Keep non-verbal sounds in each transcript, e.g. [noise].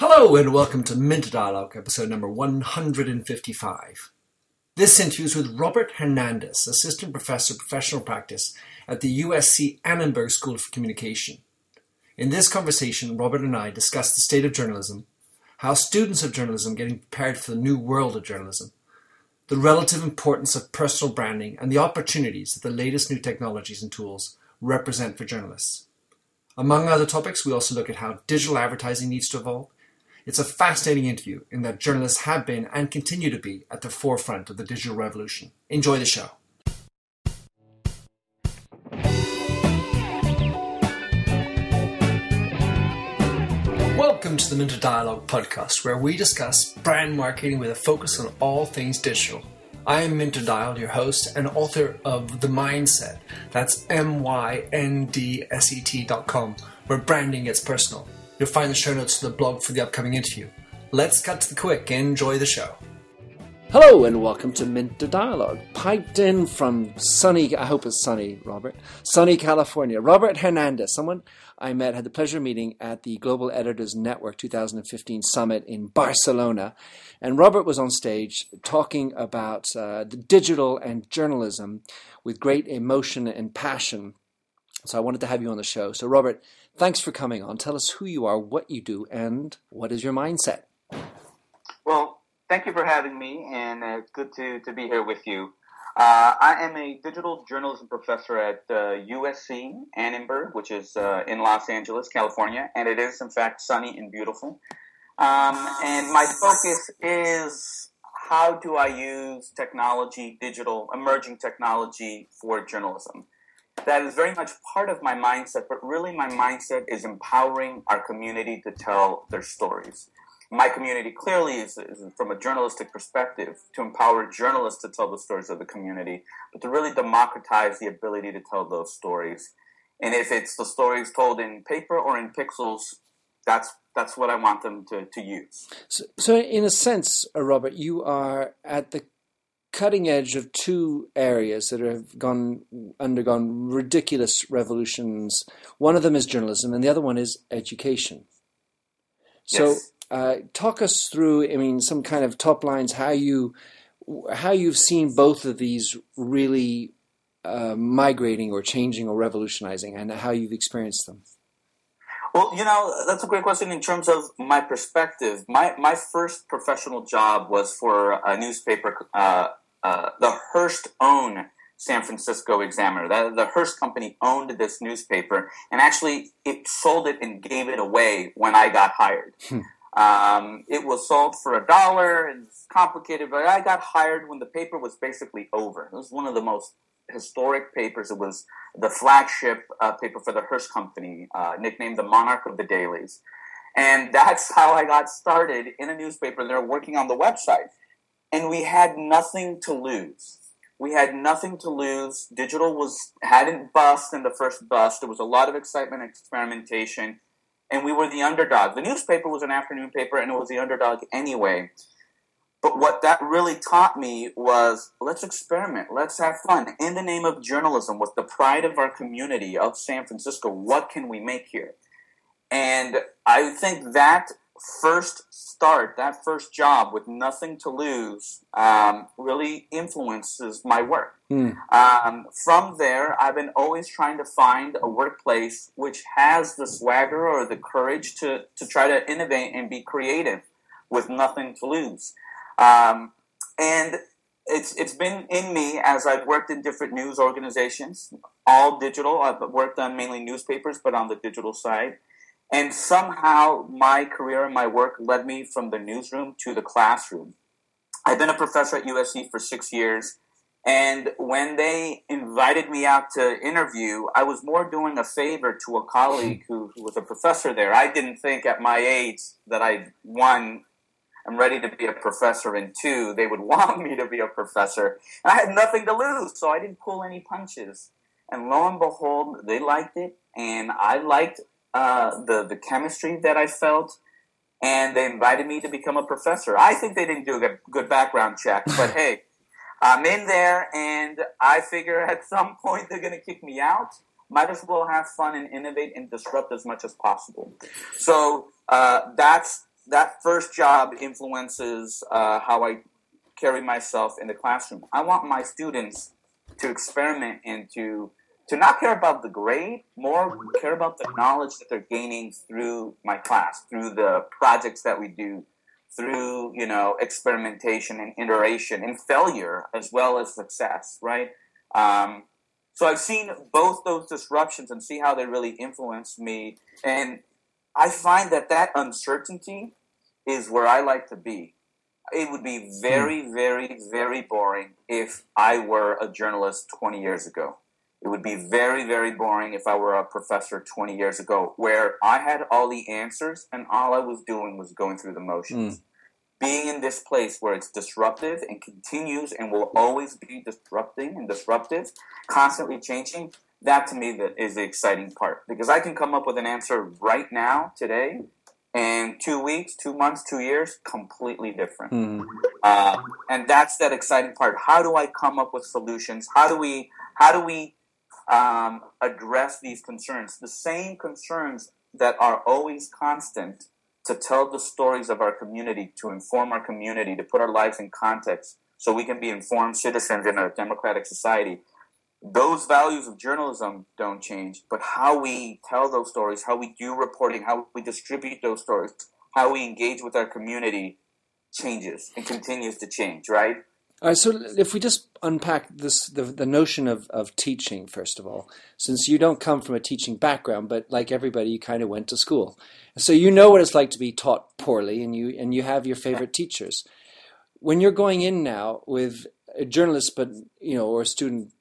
Hello and welcome to Minter Dialogue, episode number 155. This interview is with Robert Hernandez, Assistant Professor of Professional Practice at the USC Annenberg School of Communication. In this conversation, Robert and I discuss the state of journalism, how students of journalism are getting prepared for the new world of journalism, the relative importance of personal branding, and the opportunities that the latest new technologies and tools represent for journalists. Among other topics, we also look at how digital advertising needs to evolve it's a fascinating interview in that journalists have been and continue to be at the forefront of the digital revolution. Enjoy the show. Welcome to the Minter Dialogue podcast, where we discuss brand marketing with a focus on all things digital. I am Minter Dial, your host and author of The Myndset. That's M Y N D S E T dot com, where branding gets personal. You'll find the show notes to the blog for the upcoming interview. Let's cut to the quick. and Enjoy the show. Hello and welcome to Minter Dialogue. Piped in from sunny, I hope it's sunny, Robert, sunny California. Robert Hernandez, someone I met, had the pleasure of meeting at the Global Editors Network 2015 summit in Barcelona. And Robert was on stage talking about uh, the digital and journalism with great emotion and passion. So I wanted to have you on the show. So, Robert, Thanks for coming on. Tell us who you are, what you do, and what is your mindset. Well, thank you for having me, and uh, it's good to, to be here with you. Uh, I am a digital journalism professor at uh, USC Annenberg, which is uh, in Los Angeles, California, and it is, in fact, sunny and beautiful. Um, and my focus is how do I use technology, digital, emerging technology for journalism that is very much part of my mindset, but really my mindset is empowering our community to tell their stories. My community clearly is, is, from a journalistic perspective to empower journalists to tell the stories of the community, but to really democratize the ability to tell those stories. And if it's the stories told in paper or in pixels, that's that's what I want them to, to use. So, so in a sense, uh, Robert, you are at the cutting edge of two areas that have gone undergone ridiculous revolutions. One of them is journalism, and the other one is education. So, yes. uh, talk us through. I mean, some kind of top lines. How you how you've seen both of these really uh, migrating or changing or revolutionizing, and how you've experienced them. Well, you know, that's a great question in terms of my perspective. My my first professional job was for a newspaper, uh, uh, the Hearst owned San Francisco Examiner. That, the Hearst company owned this newspaper, and actually, it sold it and gave it away when I got hired. Hmm. Um, it was sold for a dollar. It's complicated, but I got hired when the paper was basically over. It was one of the most historic papers. It was the flagship uh, paper for the Hearst Company, uh, nicknamed the Monarch of the Dailies. And [laughs] that's how I got started in a newspaper. They're working on the website. And we had nothing to lose. We had nothing to lose. Digital was hadn't bust in the first bust. There was a lot of excitement and experimentation. And we were the underdog. The newspaper was an afternoon paper and it was the underdog anyway. But what that really taught me was let's experiment, let's have fun. In the name of journalism, with the pride of our community of San Francisco, what can we make here? And I think that first start, that first job with nothing to lose, um, really influences my work. Mm. Um, from there, I've been always trying to find a workplace which has the swagger or the courage to, to try to innovate and be creative with nothing to lose. Um, and it's it's been in me as I've worked in different news organizations, all digital. I've worked on mainly newspapers, but on the digital side. And somehow my career and my work led me from the newsroom to the classroom. I've been a professor at USC for six years. And when they invited me out to interview, I was more doing a favor to a colleague who, who was a professor there. I didn't think at my age that I, one, I'm ready to be a professor, in two, they would [laughs] want me to be a professor. And I had nothing to lose, so I didn't pull any punches. And lo and behold, they liked it, and I liked uh, the the chemistry that I felt, and they invited me to become a professor. I think they didn't do a good, background check, [laughs] but hey, I'm in there, and I figure at some point they're going to kick me out. Might as well have fun and innovate and disrupt as much as possible. So uh, that's that first job influences uh, how I carry myself in the classroom. I want my students to experiment and to to not care about the grade, more care about the knowledge that they're gaining through my class, through the projects that we do, through you know experimentation and iteration and failure as well as success, right? Um, so I've seen both those disruptions and see how they really influence me, and I find that that uncertainty is where I like to be. It would be very, very, very boring if I were a journalist 20 years ago. It would be very, very boring if I were a professor 20 years ago, where I had all the answers and all I was doing was going through the motions. Mm. Being in this place where it's disruptive and continues and will always be disrupting and disruptive, constantly changing, that to me is the exciting part because I can come up with an answer right now, today, and two weeks, two months, two years, completely different. Mm. Uh, and that's that exciting part. How do I come up with solutions? How do we how do we um, address these concerns? The same concerns that are always constant to tell the stories of our community, to inform our community, to put our lives in context, so we can be informed citizens in a democratic society those values of journalism don't change, but how we tell those stories, how we do reporting, how we distribute those stories, how we engage with our community changes and continues to change, right? All right, so if we just unpack this, the, the notion of, of teaching, first of all, since you don't come from a teaching background, but like everybody, you kind of went to school. So you know what it's like to be taught poorly and you, and you have your favorite teachers. When you're going in now with a journalist, but you know, or a student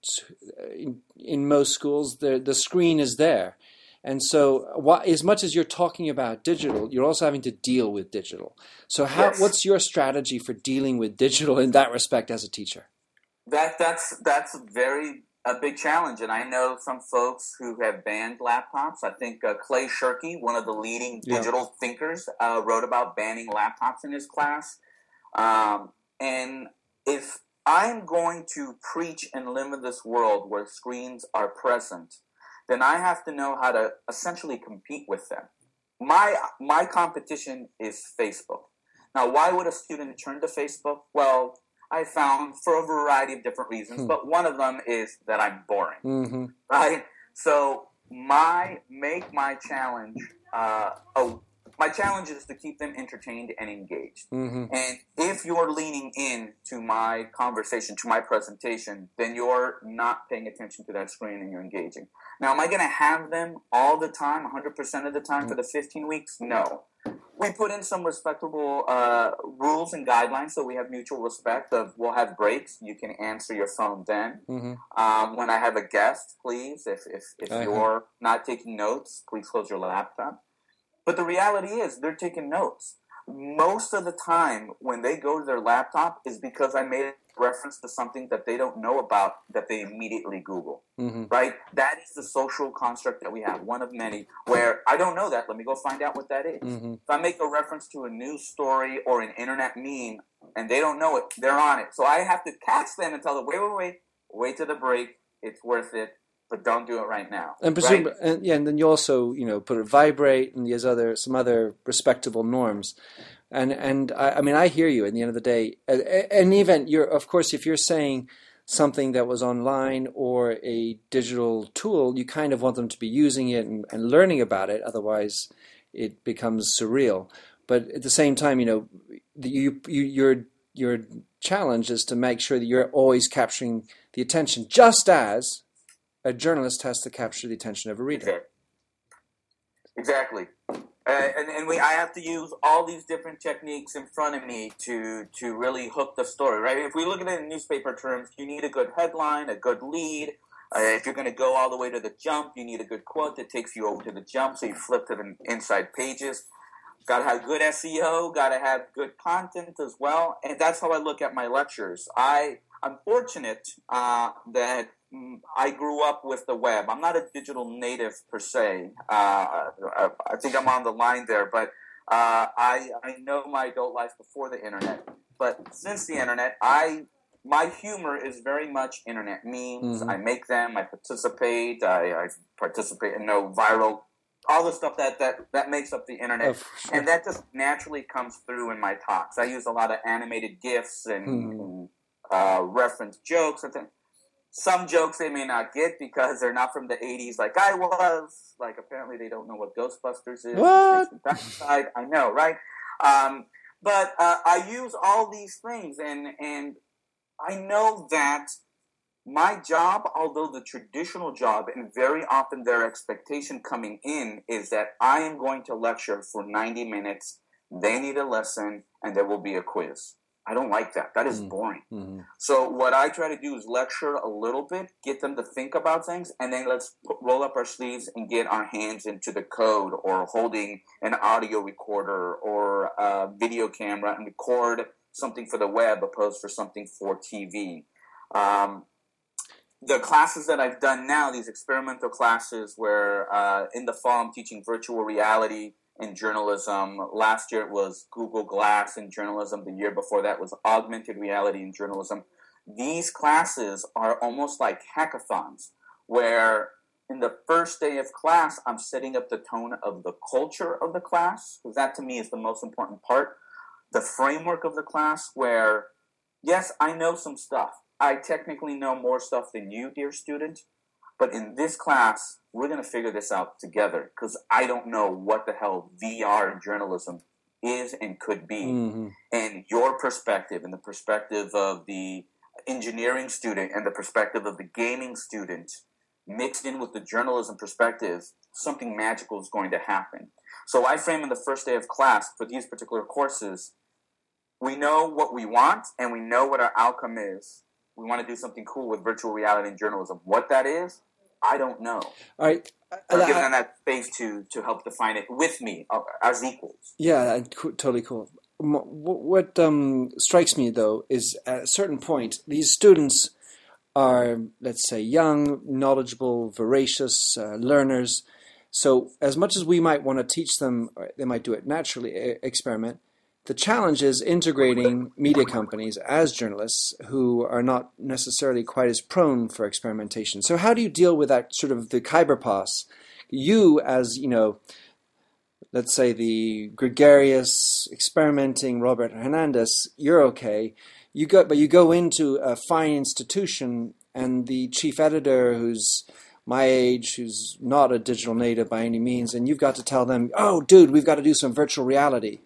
in, in most schools, the the screen is there, and so what, as much as you're talking about digital, you're also having to deal with digital. So, how yes. what's your strategy for dealing with digital in that respect as a teacher? That that's that's very a big challenge, and I know some folks who have banned laptops. I think uh, Clay Shirky, one of the leading digital yeah. thinkers, uh, wrote about banning laptops in his class. Um, and if I'm going to preach and live in this world where screens are present, then I have to know how to essentially compete with them. My my competition is Facebook. Now, why would a student turn to Facebook? Well, I found for a variety of different reasons, hmm. but one of them is that I'm boring, mm-hmm. right? So my make my challenge uh, a my challenge is to keep them entertained and engaged. Mm-hmm. And if you're leaning in to my conversation, to my presentation, then you're not paying attention to that screen and you're engaging. Now, am I going to have them all the time, 100% of the time for the 15 weeks? No. We put in some respectable uh, rules and guidelines so we have mutual respect of we'll have breaks. You can answer your phone then. Mm-hmm. Um, when I have a guest, please, if, if, if uh-huh. you're not taking notes, please close your laptop. But the reality is, they're taking notes. Most of the time, when they go to their laptop, is because I made a reference to something that they don't know about that they immediately Google. Mm-hmm. Right? That is the social construct that we have, one of many, where I don't know that. Let me go find out what that is. Mm-hmm. If I make a reference to a news story or an internet meme and they don't know it, they're on it. So I have to catch them and tell them, wait, wait, wait, wait to the break. It's worth it but don't do it right now. And presume, right? and yeah, and then you also you know put it vibrate and there's other some other respectable norms. And and I, I mean I hear you. At the end of the day, an event you're of course if you're saying something that was online or a digital tool, you kind of want them to be using it and, and learning about it. Otherwise, it becomes surreal. But at the same time, you know, you, you your your challenge is to make sure that you're always capturing the attention, just as a journalist has to capture the attention of a reader. Exactly. Uh, and, and we, I have to use all these different techniques in front of me to to really hook the story, right? If we look at it in newspaper terms, you need a good headline, a good lead. Uh, if you're going to go all the way to the jump, you need a good quote that takes you over to the jump, so you flip to the inside pages. Got to have good SEO. Got to have good content as well, and that's how I look at my lectures. I I'm fortunate uh, that I grew up with the web. I'm not a digital native per se. Uh, I, think I'm on the line there, but uh, I I know my adult life before the internet. But since the internet, I my humor is very much internet memes. Mm-hmm. I make them. I participate. I, I participate in no viral all the stuff that that that makes up the internet, oh, sure. and that just naturally comes through in my talks. I use a lot of animated gifs and, hmm. and uh, reference jokes and things. Some jokes they may not get because they're not from the '80s, like I was. Like apparently they don't know what Ghostbusters is. What? I know, right? Um, but uh, I use all these things, and and I know that my job, although the traditional job, and very often their expectation coming in is that I am going to lecture for 90 minutes, they need a lesson, and there will be a quiz. I don't like that. That is mm-hmm. boring. Mm-hmm. So what I try to do is lecture a little bit, get them to think about things, and then let's roll up our sleeves and get our hands into the code or holding an audio recorder or a video camera and record something for the web opposed for something for TV. Um, the classes that I've done now, these experimental classes where uh, in the fall I'm teaching virtual reality in journalism. Last year it was Google Glass in journalism. The year before that was augmented reality in journalism. These classes are almost like hackathons where in the first day of class, I'm setting up the tone of the culture of the class, because that to me is the most important part. The framework of the class, where, yes, I know some stuff. I technically know more stuff than you, dear student, but in this class, we're going to figure this out together because I don't know what the hell VR journalism is and could be. Mm-hmm. And your perspective and the perspective of the engineering student and the perspective of the gaming student mixed in with the journalism perspective, something magical is going to happen. So I frame in the first day of class for these particular courses, we know what we want and we know what our outcome is we want to do something cool with virtual reality and journalism. What that is, I don't know. All right. I'm giving them that space to to help define it with me uh, as equals. Yeah, totally cool. What um, strikes me though is at a certain point, these students are, let's say, young, knowledgeable, voracious uh, learners. So, as much as we might want to teach them, they might do it naturally, experiment. The challenge is integrating media companies as journalists who are not necessarily quite as prone for experimentation. So how do you deal with that sort of the Khyber Pass? You as, you know, let's say the gregarious, experimenting Robert Hernandez, you're okay. You go, but you go into a fine institution and the chief editor who's my age, who's not a digital native by any means, and you've got to tell them, oh, dude, we've got to do some virtual reality.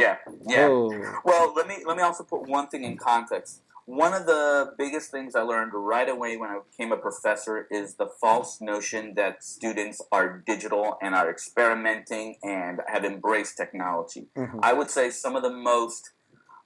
Yeah, yeah. Oh. Well, let me let me also put one thing in context. One of the biggest things I learned right away when I became a professor is the false notion that students are digital and are experimenting and have embraced technology. Mm-hmm. I would say some of the most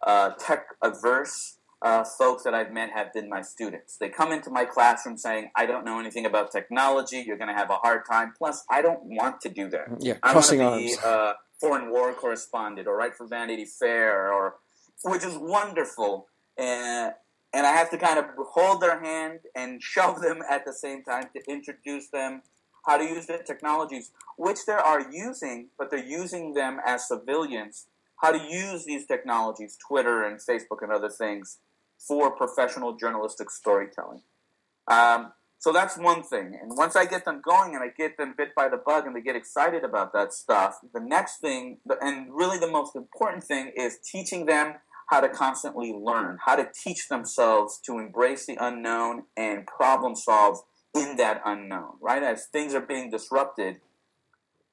uh, tech averse uh, folks that I've met have been my students. They come into my classroom saying, I don't know anything about technology. You're going to have a hard time. Plus, I don't want to do that. Yeah, crossing I arms. Be, uh, foreign war correspondent or write for Vanity Fair or which is wonderful. And and I have to kind of hold their hand and [laughs] shove them at the same time to introduce them how to use the technologies, which they are using, but they're using them as civilians, how to use these technologies, Twitter and Facebook and other things, for professional journalistic storytelling. Um, so that's one thing. And once I get them going and I get them bit by the bug and they get excited about that stuff, the next thing, and really the most important thing, is teaching them how to constantly learn, how to teach themselves to embrace the unknown and problem solve in that unknown, right? As things are being disrupted,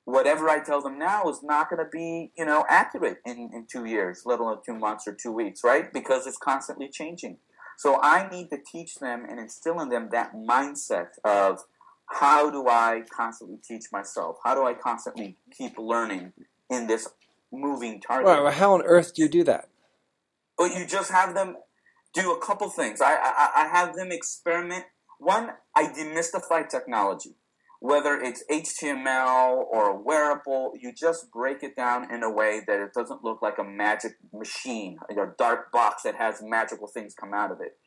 whatever I tell them now is not going to be, you know, accurate in, in two years, let alone two months or two weeks, right? Because it's constantly changing. So I need to teach them and instill in them that mindset of how do I constantly teach myself? How do I constantly keep learning in this moving target? Well, how on earth do you do that? Well, you just have them do a couple things. I, I, I have them experiment. One, I demystify technology whether it's HTML or a wearable, you just break it down in a way that it doesn't look like a magic machine, a dark box that has magical things come out of it.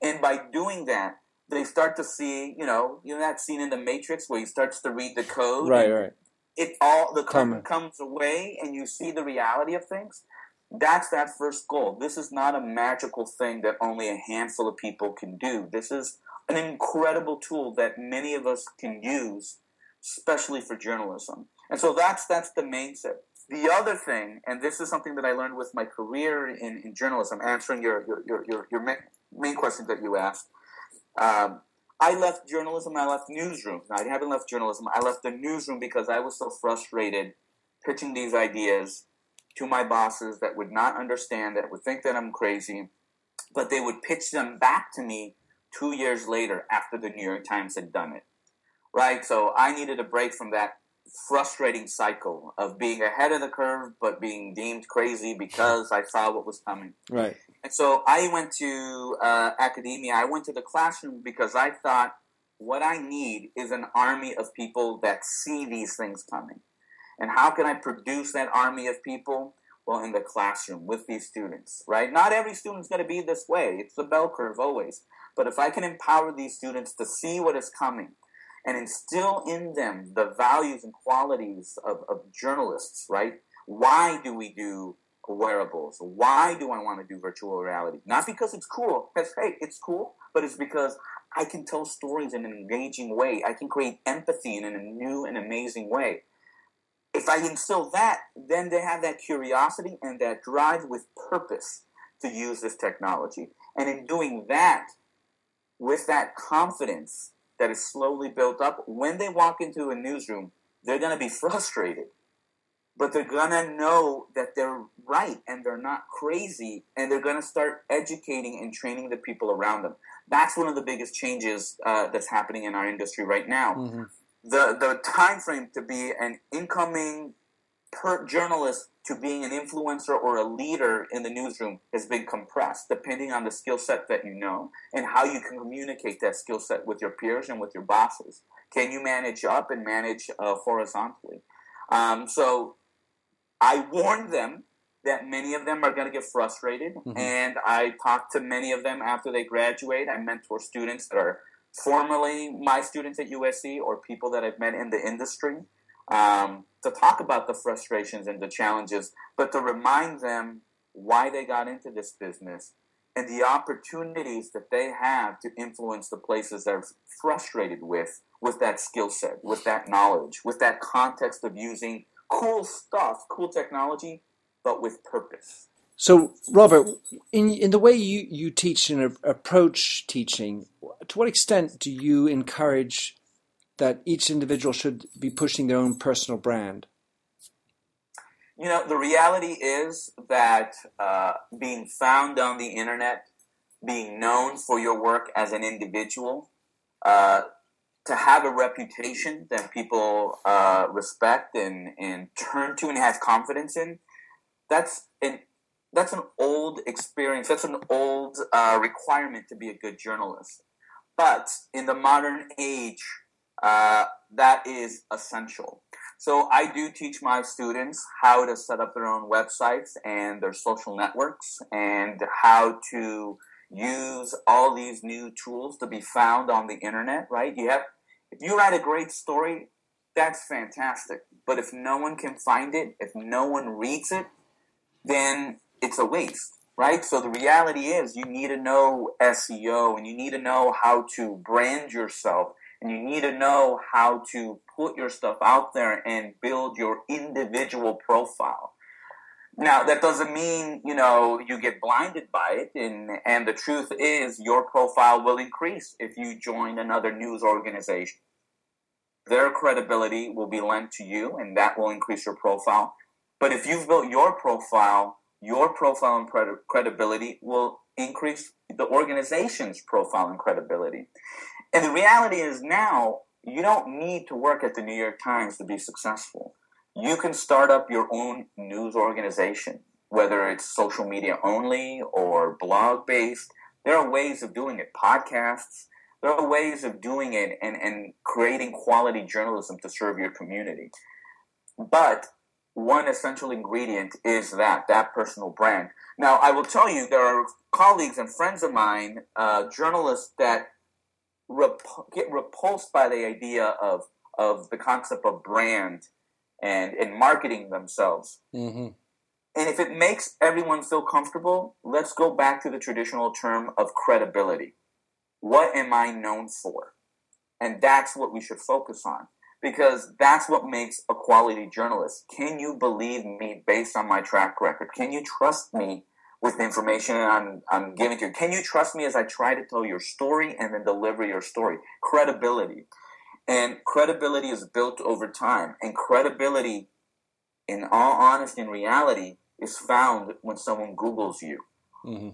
And by doing that, they start to see, you know, you know that scene in the Matrix where he starts to read the code. Right, right. It all the comes away, and you see the reality of things. That's that first goal. This is not a magical thing that only a handful of people can do. This is an incredible tool that many of us can use, especially for journalism. And so that's that's the main set. The other thing, and this is something that I learned with my career in, in journalism, answering your your, your, your, your main, main question that you asked. Um, I left journalism. I left newsroom. I haven't left journalism. I left the newsroom because I was so frustrated pitching these ideas to my bosses that would not understand, that would think that I'm crazy, but they would pitch them back to me two years later after the New York Times had done it. Right? So I needed a break from that frustrating cycle of being ahead of the curve but being deemed crazy because I saw what was coming. Right. And so I went to uh, academia. I went to the classroom because I thought what I need is an army of people that see these things coming. And how can I produce that army of people? Well, in the classroom with these students, right? Not every student's going to be this way. It's the bell curve always. But if I can empower these students to see what is coming and instill in them the values and qualities of, of journalists, right? Why do we do wearables? Why do I want to do virtual reality? Not because it's cool, because hey, it's cool, but it's because I can tell stories in an engaging way. I can create empathy in a new and amazing way if I instill that, then they have that curiosity and that drive with purpose to use this technology. And in doing that, with that confidence that is slowly built up, when they walk into a newsroom, they're going to be [laughs] frustrated. But they're going to know that they're right and they're not crazy, and they're going to start educating and training the people around them. That's one of the biggest changes uh, that's happening in our industry right now. Mm-hmm the the time frame to be an incoming per journalist to being an influencer or a leader in the newsroom has been compressed depending on the skill set that you know and how you can communicate that skill set with your peers and with your bosses. Can you manage up and manage uh, horizontally? Um, so i warned them that many of them are going to get frustrated mm-hmm. and i talked to many of them after they graduate. I mentor students that are formerly my students at USC or people that I've met in the industry um, to talk about the frustrations and the challenges, but to remind them why they got into this business and the opportunities that they have to influence the places they're frustrated with, with that skill set, with that knowledge, with that context of using cool stuff, cool technology, but with purpose. So, Robert, in in the way you, you teach and approach teaching, to what extent do you encourage that each individual should be pushing their own personal brand? You know, the reality is that uh, being found on the internet, being known for your work as an individual, uh, to have a reputation that people uh, respect and, and turn to and have confidence in, that's an that's an old experience. That's an old uh, requirement to be a good journalist. But in the modern age, uh, that is essential. So I do teach my students how to set up their own websites and their social networks and how to use all these new tools to be found on the internet, right? You have if you write a great story, that's fantastic. But if no one can find it, if no one reads it, then it's a waste, right? So the reality is you need to know SEO and you need to know how to brand yourself and you need to know how to put your stuff out there and build your individual profile. Now that doesn't mean, you know, you get blinded by it and and the truth is your profile will increase if you join another news organization. Their credibility will be lent to you and that will increase your profile. But if you've built your profile your profile and credibility will increase the organization's profile and credibility. And the reality is now, you don't need to work at the New York Times to be successful. You can start up your own news organization, whether it's social media only or blog based. There are ways of doing it, podcasts. There are ways of doing it and, and creating quality journalism to serve your community. But one essential ingredient is that that personal brand. Now, I will tell you, there are colleagues and friends of mine, uh, journalists that rep- get repulsed by the idea of of the concept of brand and and marketing themselves. Mm-hmm. And if it makes everyone feel comfortable, let's go back to the traditional term of credibility. What am I known for? And that's what we should focus on because that's what makes a quality journalist. Can you believe me based on my track record? Can you trust me with the information I'm, I'm giving to you? Can you trust me as I try to tell your story and then deliver your story? Credibility. And credibility is built over time. And credibility, in all honesty and reality, is found when someone Googles you. Mm-hmm.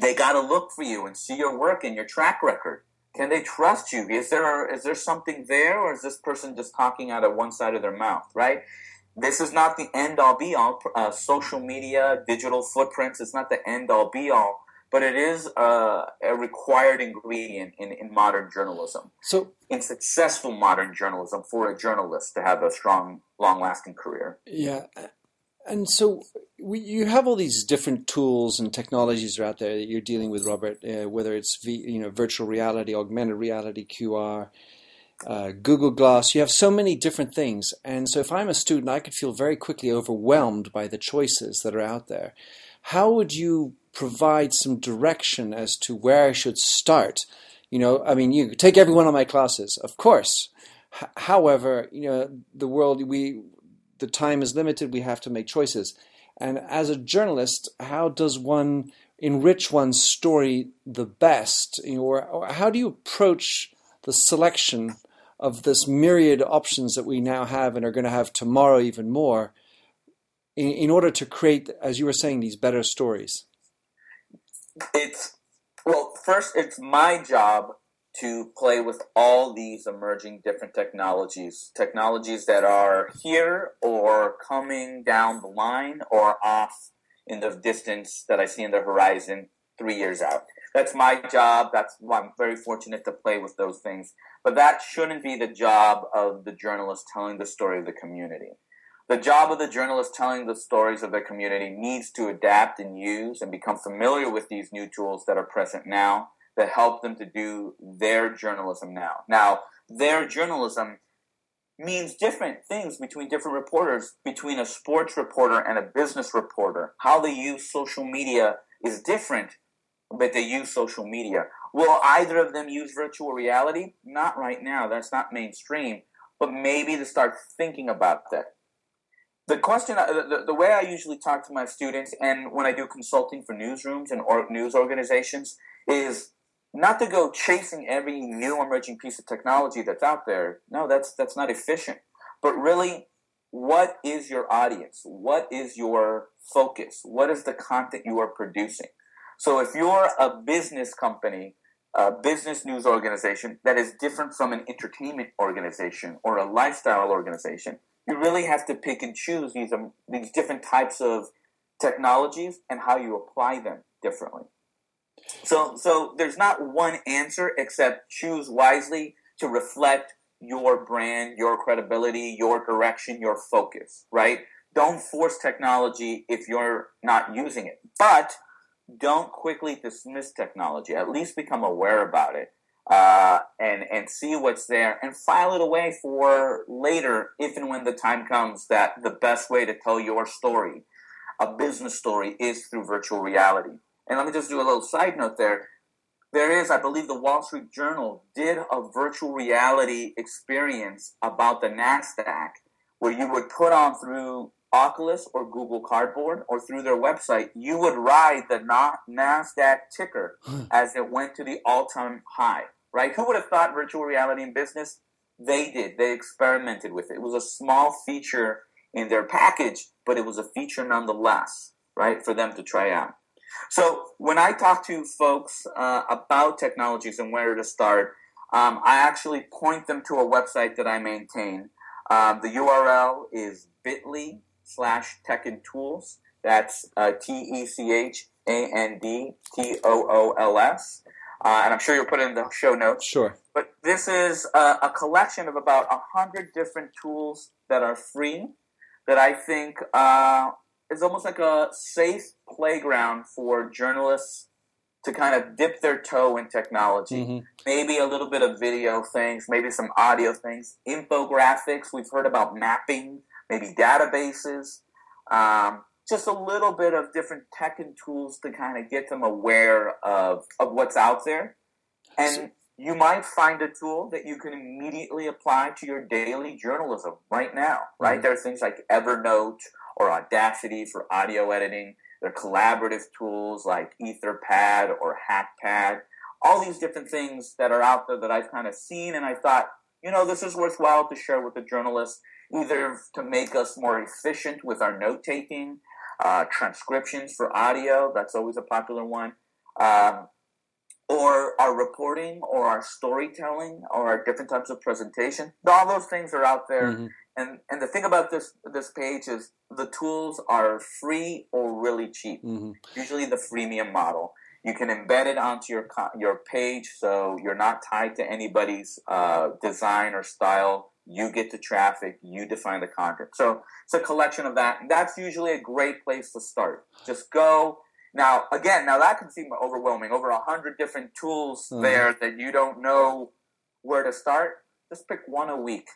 They got to look for you and see your work and your track record. Can they trust you? Is there is there something there, or is this person just talking out of one side of their mouth? Right. This is not the end all be all. Uh, social media, digital footprints. It's not the end all be all, but it is a, a required ingredient in, in modern journalism. So, in successful modern journalism, for a journalist to have a strong, long lasting career. Yeah, and so we, you have all these different tools and technologies out there that you're dealing with, Robert. Uh, whether it's v, you know virtual reality, augmented reality, QR, uh, Google Glass. You have so many different things, and so if I'm a student, I could feel very quickly overwhelmed by the choices that are out there. How would you provide some direction as to where I should start? You know, I mean, you take every one of my classes, of course. H- however, you know, the world we the time is limited, we have to make choices. And as a journalist, how does one enrich one's story the best? You know, or, or how do you approach the selection of this myriad options that we now have and are going to have tomorrow even more in, in order to create, as you were saying, these better stories? It's, well, first, it's my job to play with all these emerging different technologies, technologies that are here or coming down the line or off in the distance that I see in the horizon three years out. That's my job. That's why I'm very fortunate to play with those things. But that shouldn't be the job of the journalist telling the story of the community. The job of the journalist telling the stories of the community needs to adapt and use and become familiar with these new tools that are present now that help them to do their journalism now. Now, their journalism means different things between different reporters, between a sports reporter and a business reporter. How they use social media is different, but they use social media. Will either of them use virtual reality? Not right now. That's not mainstream, but maybe to start thinking about that. The question, uh, the, the way I usually talk to my students, and when I do consulting for newsrooms and or news organizations, is not to go chasing every new emerging piece of technology that's out there. No, that's that's not efficient. But really, what is your audience? What is your focus? What is the content you are producing? So if you're a business company, a business news organization that is different from an entertainment organization or a lifestyle organization, you really have to pick and choose these um, these different types of technologies and how you apply them differently. So, so there's not one answer except choose wisely to reflect your brand, your credibility, your direction, your focus, right? Don't force technology if you're not using it. But don't quickly dismiss technology. At least become aware about it uh, and and see what's there and file it away for later, if and when the time comes that the best way to tell your story, a business story, is through virtual reality. And let me just do a little side note there. There is, I believe, the Wall Street Journal did a virtual reality experience about the NASDAQ where you would put on through Oculus or Google Cardboard or through their website, you would ride the NASDAQ ticker as it went to the all time high, right? Who would have thought virtual reality in business? They did. They experimented with it. It was a small feature in their package, but it was a feature nonetheless, right, for them to try out. So when I talk to folks uh, about technologies and where to start, um, I actually point them to a website that I maintain. Um, the URL is bit.ly slash tech and tools. That's uh, T E C H A N D T O O L S. Uh, and I'm sure you'll put it in the show notes. Sure. But this is a, a collection of about a hundred different tools that are free that I think uh, is almost like a safe playground for journalists to kind of dip their toe in technology. Mm-hmm. Maybe a little bit of video things, maybe some audio things, infographics. We've heard about mapping, maybe databases. Um, just a little bit of different tech and tools to kind of get them aware of, of what's out there. And you might find a tool that you can immediately apply to your daily journalism right now, right? Mm-hmm. There are things like Evernote or Audacity for audio editing. There are collaborative tools like Etherpad or Hackpad. All these different things that are out there that I've kind of seen, and I thought, you know, this is worthwhile to share with the journalists, either to make us more efficient with our note taking, uh, transcriptions for audio, that's always a popular one. Um, or our reporting or our storytelling or our different types of presentation. All those things are out there. Mm-hmm. And and the thing about this this page is the tools are free or really cheap. Mm-hmm. Usually the freemium model. You can embed it onto your your page, so you're not tied to anybody's uh, design or style. You get the traffic. You define the content. So it's a collection of that. That's usually a great place to start. Just go now, again, now that can seem overwhelming. Over a hundred different tools uh-huh. there that you don't know where to start. Just pick one a week.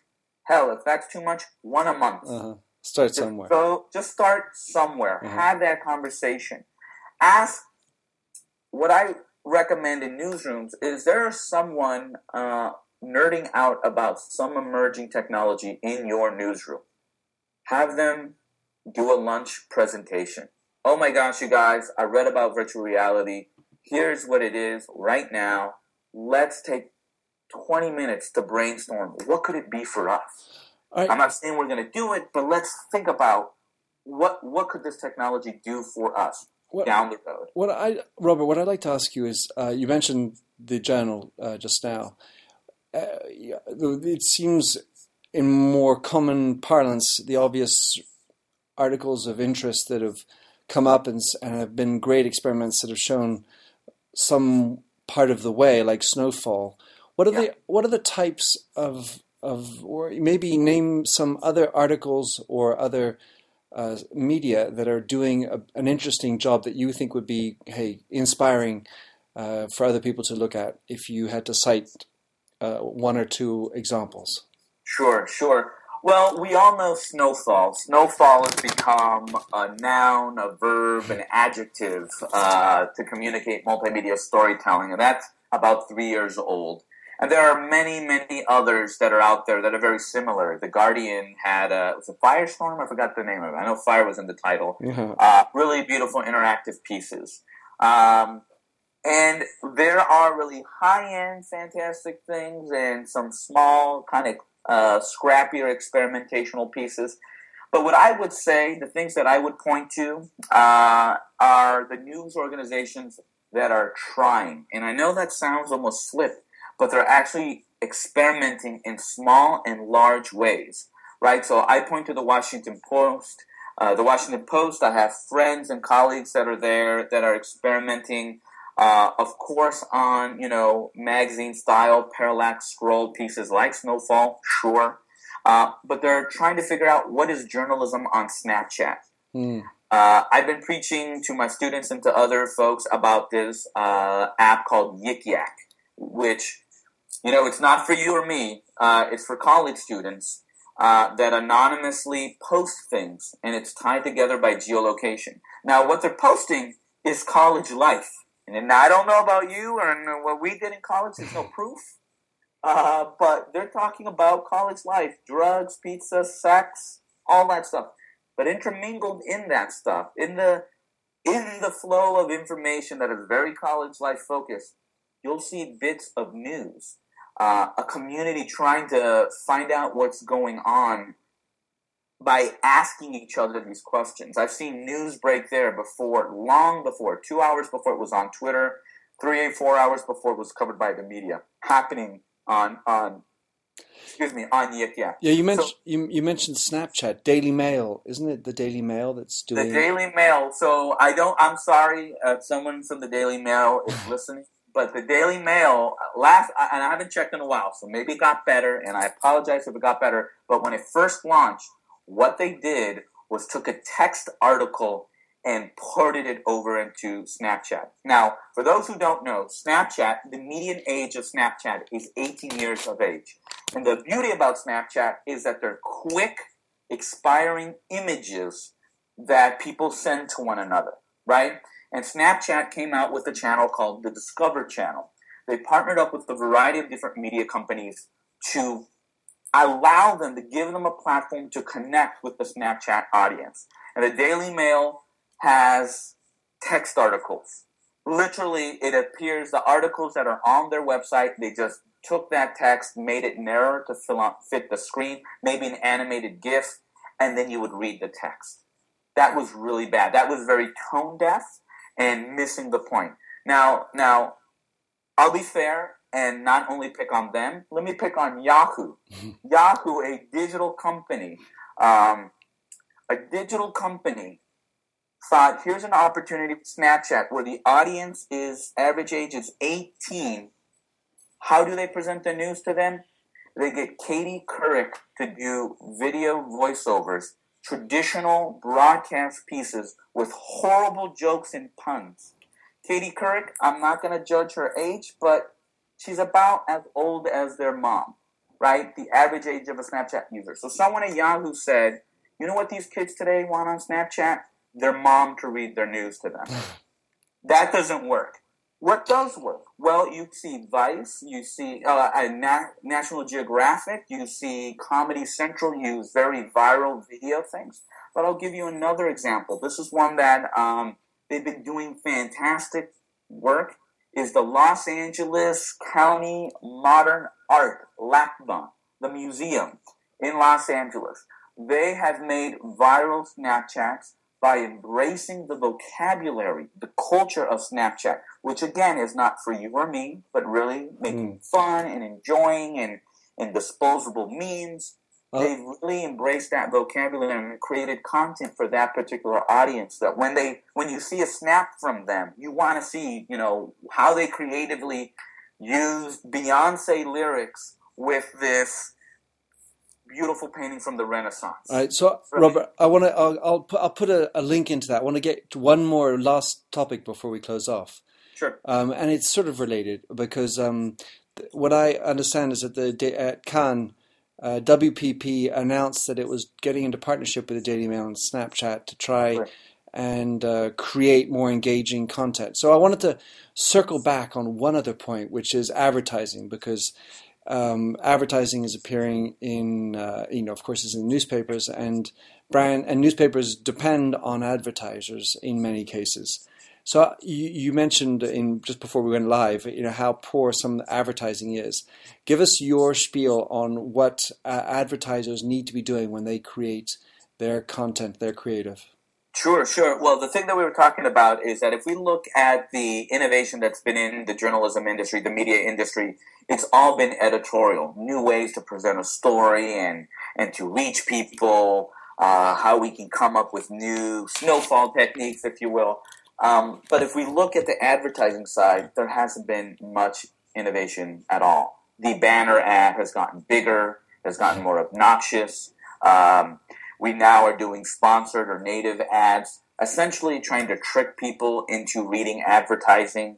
Hell, if that's too much, one a month. Uh-huh. Start just somewhere. So just start somewhere. Uh-huh. Have that conversation. Ask. What I recommend in newsrooms is there someone uh, nerding out about some emerging technology in your newsroom. Have them do a lunch presentation oh my gosh, you guys, I read about virtual reality. Here's what it is right now. Let's take 20 minutes to brainstorm. What could it be for us? I, I'm not saying we're going to do it, but let's think about what what could this technology do for us what, down the road. What I, Robert, what I'd like to ask you is, uh, you mentioned the journal uh, just now. Uh, it seems, in more common parlance, the obvious articles of interest that have come up and, and have been great experiments that have shown some part of the way, like snowfall. What are yeah. the what are the types of of or maybe name some other articles or other uh, media that are doing a, an interesting job that you think would be hey inspiring uh, for other people to look at if you had to cite uh, one or two examples. Sure, sure. Well, we all know snowfall. Snowfall has become a noun, a verb, an adjective uh, to communicate multimedia storytelling, and that's about three years old. And there are many, many others that are out there that are very similar. The Guardian had a was a Firestorm. I forgot the name of it. I know fire was in the title. Yeah. Uh, really beautiful interactive pieces. Um, and there are really high end, fantastic things, and some small, kind of uh, scrappier experimentational pieces. But what I would say, the things that I would point to, uh, are the news organizations that are trying. And I know that sounds almost slip, but they're actually experimenting in small and large ways, right? So I point to the Washington Post. Uh, the Washington Post, I have friends and colleagues that are there that are experimenting uh, of course, on you know magazine style parallax scroll pieces like Snowfall, sure, uh, but they're trying to figure out what is journalism on Snapchat. Mm. Uh, I've been preaching to my students and to other folks about this uh, app called Yik Yak, which you know it's not for you or me. Uh, it's for college students. Uh, that anonymously post things, and it's tied together by geolocation. Now, what they're posting is college life and I don't know about you and what we did in college. There's no [laughs] proof. Uh, but they're talking about college life, drugs, pizza, sex, all that stuff. But intermingled in that stuff, in the in the flow of information that is very college life focused, you'll see bits of news. Uh, a community trying to find out what's going on by asking each other these questions. I've seen news break there before, long before, two hours before it was on Twitter, three, four hours before it was covered by the media, happening on on excuse me on Yik Yak. Yeah, you mentioned so, you, you mentioned Snapchat, Daily Mail, isn't it? The Daily Mail that's doing the Daily Mail. So I don't. I'm sorry, uh, someone from the Daily Mail is [laughs] listening. But the Daily Mail last, and I haven't checked in a while, so maybe it got better, and I apologize if it got better. But when it first launched, what they did was took a text article and ported it over into Snapchat. Now, for those who don't know, Snapchat, the median age of Snapchat is 18 years of age. And the beauty about Snapchat is that they're quick, expiring images that people send to one another, right? And Snapchat came out with a channel called the Discover Channel. they partnered up with a variety of different media companies to allow them to give them a platform to connect with the Snapchat audience. And the Daily Mail has text articles. Literally, it appears the articles that are on their website, they just took that text, made it narrower to fill out, fit the screen, maybe an animated GIF, and then you would read the text. That was really bad. That was very tone deaf and missing the point. Now, now, I'll be fair and not only pick on them. Let me pick on Yahoo. [laughs] Yahoo, a digital company, um, a digital company thought here's an opportunity with Snapchat where the audience is average age is 18. How do they present the news to them? They get Katie Couric to do video voiceovers, traditional broadcast pieces with horrible jokes and puns. Katie Couric, I'm not going to judge her age, but she's about as old as their mom, right? The average age of a Snapchat user. So someone at Yahoo said, you know what these kids today want on Snapchat? Their mom to read their news to them. [sighs] that doesn't work. What does work? Well, you see Vice, you see uh, Na- National Geographic, you see Comedy Central use very viral video things. But I'll give you another example. This is one that um, they've been doing fantastic work. Is the Los Angeles County Modern Art LACMA, the museum in Los Angeles. They have made viral Snapchats by embracing the vocabulary, the culture of Snapchat, which again is not for you or me, but really making mm. fun and enjoying and, and disposable memes. They've really embraced that vocabulary and created content for that particular audience. That when they when you see a snap from them, you want to see you know how they creatively used Beyonce lyrics with this beautiful painting from the Renaissance. All right, so Robert, I want to. I'll, I'll put, I'll put a, a, link into that. I want to get to one more last topic before we close off. Sure. Um, and it's sort of related because um, what I understand is that the at Cannes, uh, WPP announced that it was getting into partnership with the Daily Mail and Snapchat to try. Right. And uh, create more engaging content. So I wanted to circle back on one other point, which is advertising, because um, advertising is appearing in, uh, you know, of course, is in newspapers, and brand and newspapers depend on advertisers in many cases. So you, you, mentioned in just before we went live, you know, how poor some advertising is. Give us your spiel on what uh, advertisers need to be doing when they create their content, their creative. Sure, sure. Well, the thing that we were talking about is that if we look at the innovation that's been in the journalism industry, the media industry, it's all been editorial, new ways to present a story and and to reach people, uh, how we can come up with new snowfall techniques, if you will. Um, but if we look at the advertising side, there hasn't been much innovation at all. The banner ad has gotten bigger, has gotten more obnoxious. Um, we now are doing sponsored or native ads, essentially trying to trick people into reading advertising.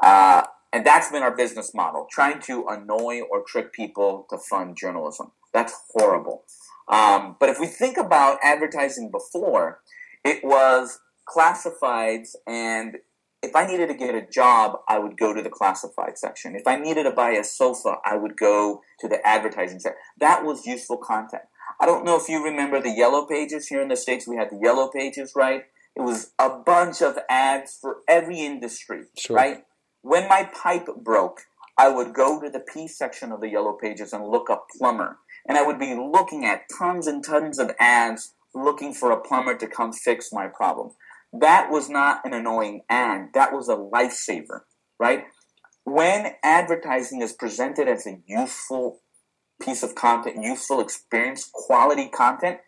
Uh, and that's been our business model, trying to annoy or trick people to fund journalism. That's horrible. Um, but if we think about advertising before, it was classifieds and if I needed to get a job, I would go to the classified section. If I needed to buy a sofa, I would go to the advertising section. That was useful content. I don't know if you remember the yellow pages here in the States. We had the yellow pages, right? It was a bunch of ads for every industry, sure. right? When my pipe broke, I would go to the P section of the yellow pages and look up plumber. And I would be looking at tons and tons of ads looking for a plumber to come fix my problem. That was not an annoying ad. That was a lifesaver, right? When advertising is presented as a useful piece of content, useful experience, quality content,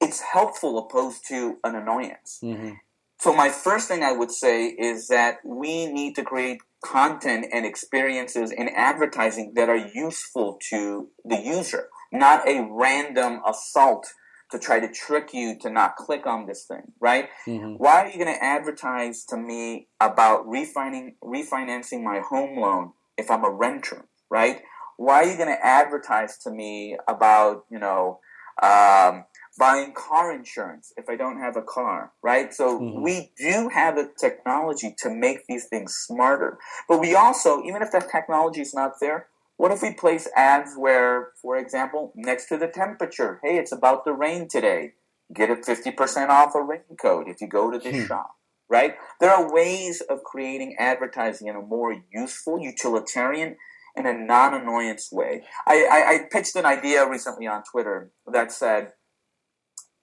it's helpful opposed to an annoyance. Mm-hmm. So my first thing I would say is that we need to create content and experiences in advertising that are useful to the user, not a random assault to try to trick you to not click on this thing, right? Mm-hmm. Why are you going to advertise to me about refining, refinancing my home loan if I'm a renter, right? why are you going to advertise to me about, you know, Um, buying car insurance if I don't have a car, right? So mm-hmm. we do have the technology to make these things smarter. But we also, even if that technology is not there, what if we place ads where, for example, next to the temperature, hey, it's about to rain today, get a 50% off a raincoat if you go to this hmm. shop, right? There are ways of creating advertising in a more useful, utilitarian, and a non annoyance way. I, I, I pitched an idea recently on Twitter that said,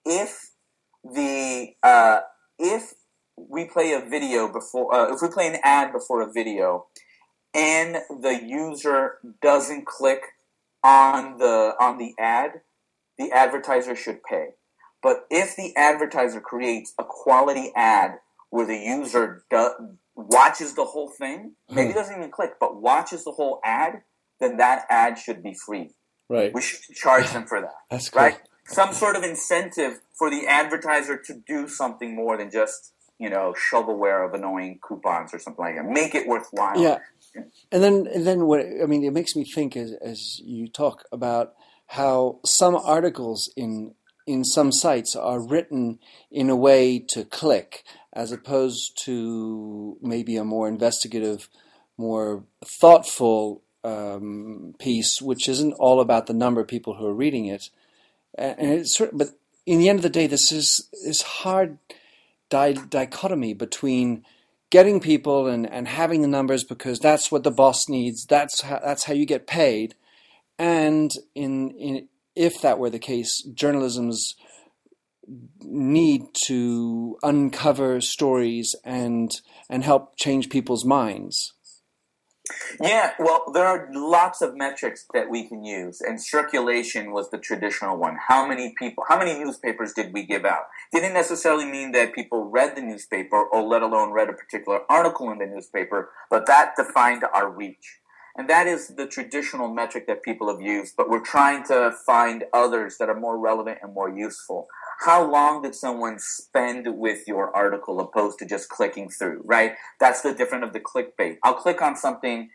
if the uh, if we play a video before uh, if we play an ad before a video and the user doesn't click on the on the ad the advertiser should pay but if the advertiser creates a quality ad where the user do, watches the whole thing maybe hmm. doesn't even click but watches the whole ad then that ad should be free right we should charge them for that that's cool. right some sort of incentive for the advertiser to do something more than just you know shovelware of annoying coupons or something like that. Make it worthwhile. Yeah, and then and then what I mean, it makes me think as as you talk about how some articles in in some sites are written in a way to click, as opposed to maybe a more investigative, more thoughtful um, piece, which isn't all about the number of people who are reading it. And it's sort of, but in the end of the day, this is this hard di- dichotomy between getting people and, and having the numbers because that's what the boss needs. That's how, that's how you get paid. And in in if that were the case, journalism's need to uncover stories and and help change people's minds. Yeah, well, there are lots of metrics that we can use, and circulation was the traditional one. How many people, how many newspapers did we give out? Didn't necessarily mean that people read the newspaper or let alone read a particular article in the newspaper, but that defined our reach. And that is the traditional metric that people have used, but we're trying to find others that are more relevant and more useful how long did someone spend with your article opposed to just clicking through, right? That's the difference of the clickbait. I'll click on something,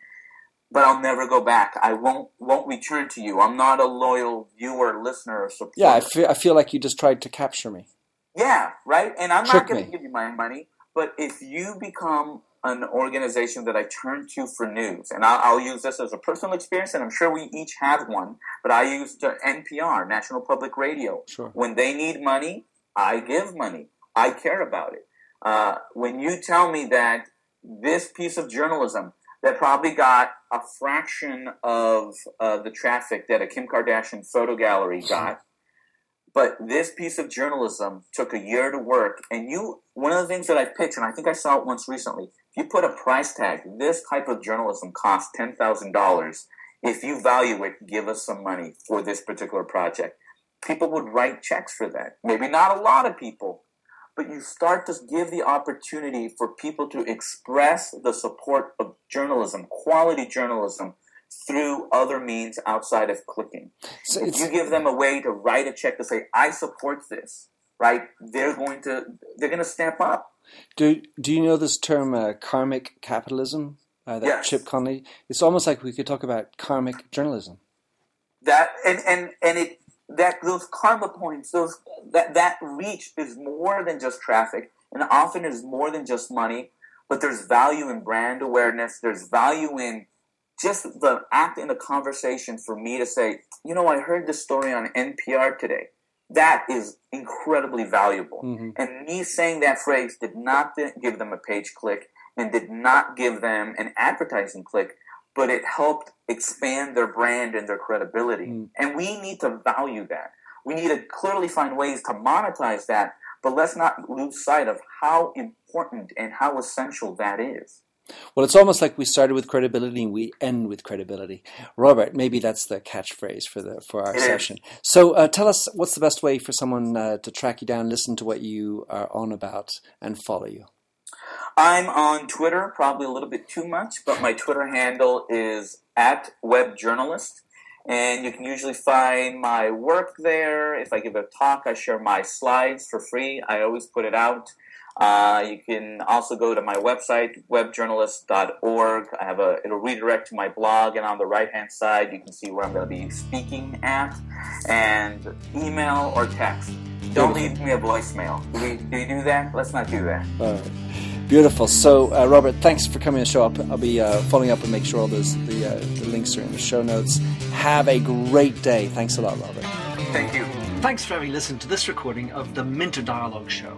but I'll never go back. I won't won't return to you. I'm not a loyal viewer, listener, or supporter. Yeah, I feel, I feel like you just tried to capture me. Yeah, right? And I'm Trick not going to give you my money, but if you become an organization that I turn to for news, and I'll, I'll, use this as a personal experience, and I'm sure we each have one. But I use NPR, National Public Radio. Sure. When they need money, I give money. I care about it. Uh, when you tell me that this piece of journalism that probably got a fraction of uh, the traffic that a Kim Kardashian photo gallery got. But this piece of journalism took a year to work, and you. One of the things that I pitched, and I think I saw it once recently. If you put a price tag, this type of journalism costs ten thousand dollars. If you value it, give us some money for this particular project. People would write checks for that. Maybe not a lot of people, but you start to give the opportunity for people to express the support of journalism, quality journalism, through other means outside of clicking. So if you give them a way to write a check to say, I support this, right? They're going to they're going to step up. Do Do you know this term uh, karmic capitalism? Uh, that yes. Chip Conley. It's almost like we could talk about karmic journalism. That and and and it that those karma points, those that that reach is more than just traffic, and often is more than just money. But there's value in brand awareness. There's value in just the act in the conversation for me to say, you know, I heard this story on NPR today. That is incredibly valuable. Mm-hmm. And me saying that phrase did not give them a page click and did not give them an advertising click, but it helped expand their brand and their credibility. Mm. And we need to value that. We need to clearly find ways to monetize that, but let's not lose sight of how important and how essential that is. Well, it's almost like we started with credibility and we end with credibility. Robert, maybe that's the catchphrase for the for our session. So, uh, tell us what's the best way for someone uh, to track you down, listen to what you are on about, and follow you. I'm on Twitter, probably a little bit too much, but my Twitter handle is at webjournalist. And you can usually find my work there. If I give a talk, I share my slides for free. I always put it out. Uh, you can also go to my website, webjournalist.org. I have a it'll redirect to my blog, and on the right hand side, you can see where I'm going to be speaking at, and email or text. Don't leave me a voicemail. Do we, do we do that? Let's not do that. All right. Beautiful. So, uh, Robert, thanks for coming to show up. I'll be uh, following up and make sure all those the, uh, the links are in the show notes. Have a great day. Thanks a lot, Robert. Thank you. Thanks for having listened to this recording of the Minter Dialogue Show.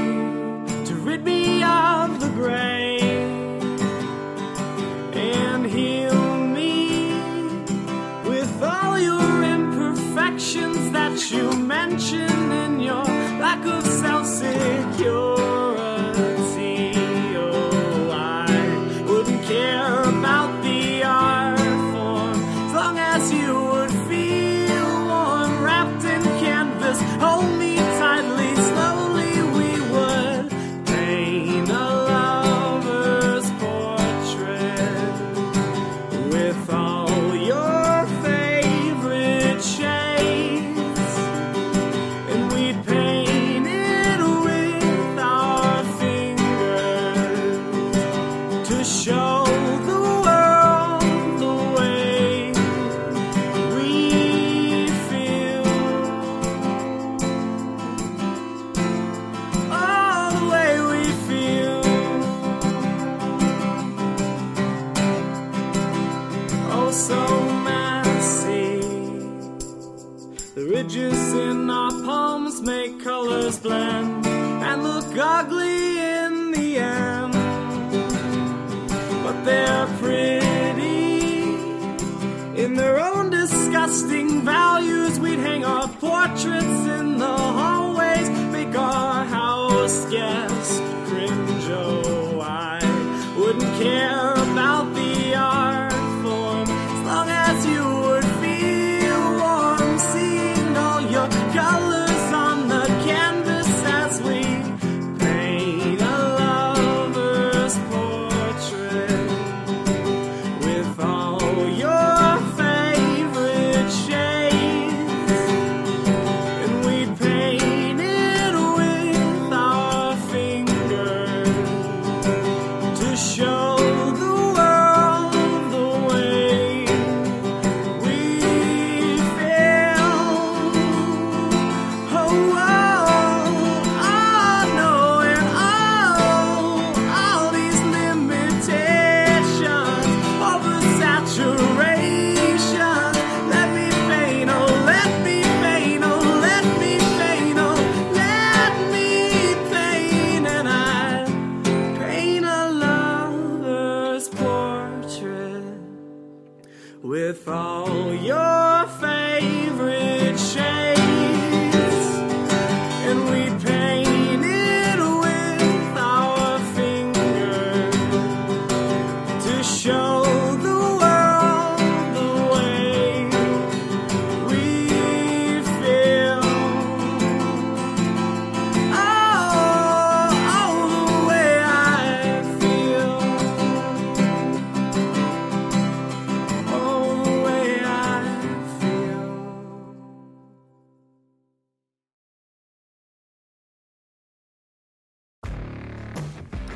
show